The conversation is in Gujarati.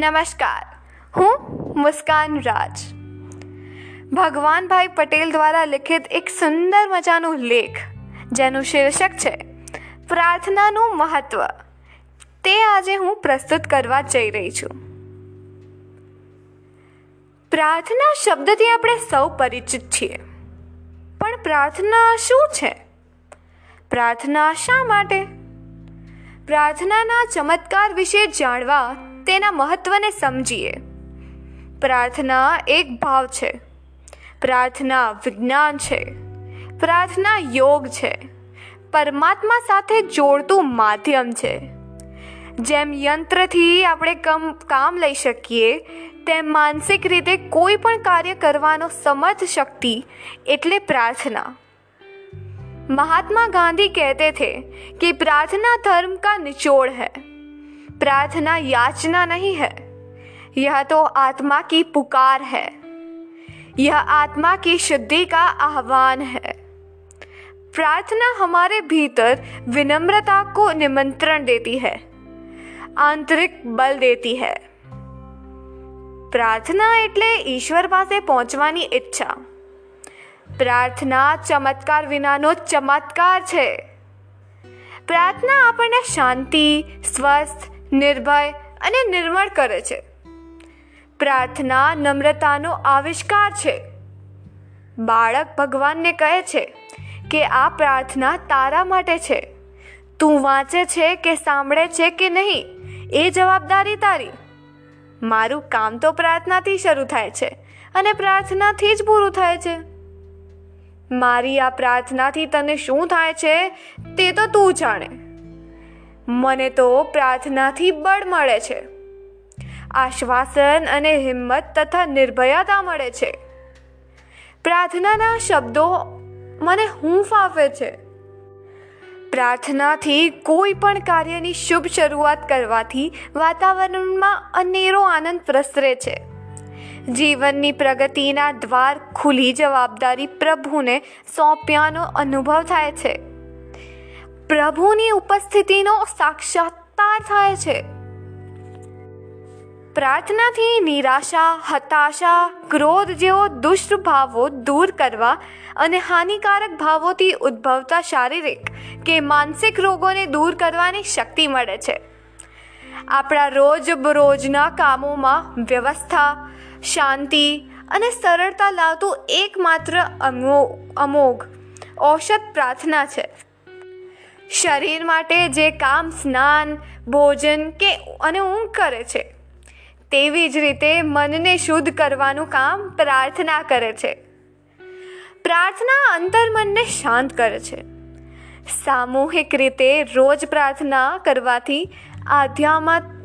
નમસ્કાર. હું મુસ્કાન રાજ. ભગવાનભાઈ પટેલ દ્વારા લિખિત એક સુંદર મજાનું લેખ, જેનું શીર્ષક છે, પ્રાર્થનાનું મહત્વ. તે આજે હું પ્રસ્તુત કરવા જઈ રહી છું. પ્રાર્થના શબ્દથી આપણે સૌ પરિચિત છીએ. પણ પ્રાર્થના શું છે? પ્રાર્થના શા માટે? પ્રાર્થનાના ચમત્કાર વિશે જાણવા તેના મહત્ત્વને સમજીએ. પ્રાર્થના એક ભાવ છે. પ્રાર્થના વિજ્ઞાન છે. પ્રાર્થના યોગ છે. પરમાત્મા સાથે જોડતું માધ્યમ છે. જેમ યંત્રથી આપણે કમ, કામ લઈ શકીએ, તેમ માનસિક રીતે કોઈ પણ કાર્ય કરવાનો સમર્થ શક્તિ એટલે પ્રાર્થના. મહાત્મા ગાંધી કહેતે થે કે પ્રાર્થના ધર્મ કા નિચોડ હૈ. प्रार्थना याचना नहीं है यह तो आत्मा की पुकार है यह आत्मा की शुद्धि का आह्वान है प्रार्थना हमारे भीतर विनम्रता को निमंत्रण देती है आंतरिक बल देती है પ્રાર્થના એટલે ઈશ્વર પાસે પહોંચવાની ઈચ્છા પ્રાર્થના ચમત્કાર વિનાનો ચમત્કાર છે પ્રાર્થના આપણને શાંતિ સ્વસ્થ નિર્ભય અને નિર્મળ કરે છે. પ્રાર્થના નમ્રતાનો આવિષ્કાર છે. બાળક ભગવાનને કહે છે કે આ પ્રાર્થના તારા માટે છે. તું વાંચે છે કે સાંભળે છે કે નહીં, એ જવાબદારી તારી. મારું કામ તો પ્રાર્થનાથી શરૂ થાય છે અને પ્રાર્થનાથી જ પૂરું થાય છે. મારી આ પ્રાર્થનાથી તને શું થાય છે તે તો તું જાણે. મને તો પ્રાર્થનાથી બળ મળે છે. આશ્વાસન અને હિંમત તથા નિર્ભયતા મળે છે. પ્રાર્થનાના શબ્દો મને હું ફાવે છે. પ્રાર્થનાથી કોઈ પણ કાર્યની શુભ શરૂઆત કરવાથી વાતાવરણમાં અનેરો આનંદ પ્રસરે છે. જીવનની પ્રગતિના દ્વાર ખુલી જવાબદારી પ્રભુને સોંપ્યાનો અનુભવ થાય છે. પ્રભુની ઉપસ્થિતિનો સાક્ષાત્કાર થાય છે. પ્રાર્થનાથી નિરાશા, હતાશા, ક્રોધ જેવો દુષ્ટ ભાવો દૂર કરવા અને હાનિકારક ભાવોથી ઉદ્ભવતા શારીરિક કે માનસિક રોગોને દૂર કરવાની શક્તિ મળે છે. આપણા રોજ બરોજના કામોમાં વ્યવસ્થા, શાંતિ અને સરળતા લાવતું એકમાત્ર અમો, અમોઘ ઔષધ પ્રાર્થના છે. શરીર માટે જે કામ સ્નાન, ભોજન કે અને ઊંઘ કરે છે, તેવી જ રીતે મનને શુદ્ધ કરવાનું કામ પ્રાર્થના કરે છે. પ્રાર્થના અંતર્મનને શાંત કરે છે. સામૂહિક રીતે રોજ પ્રાર્થના કરવાથી આધ્યાત્મ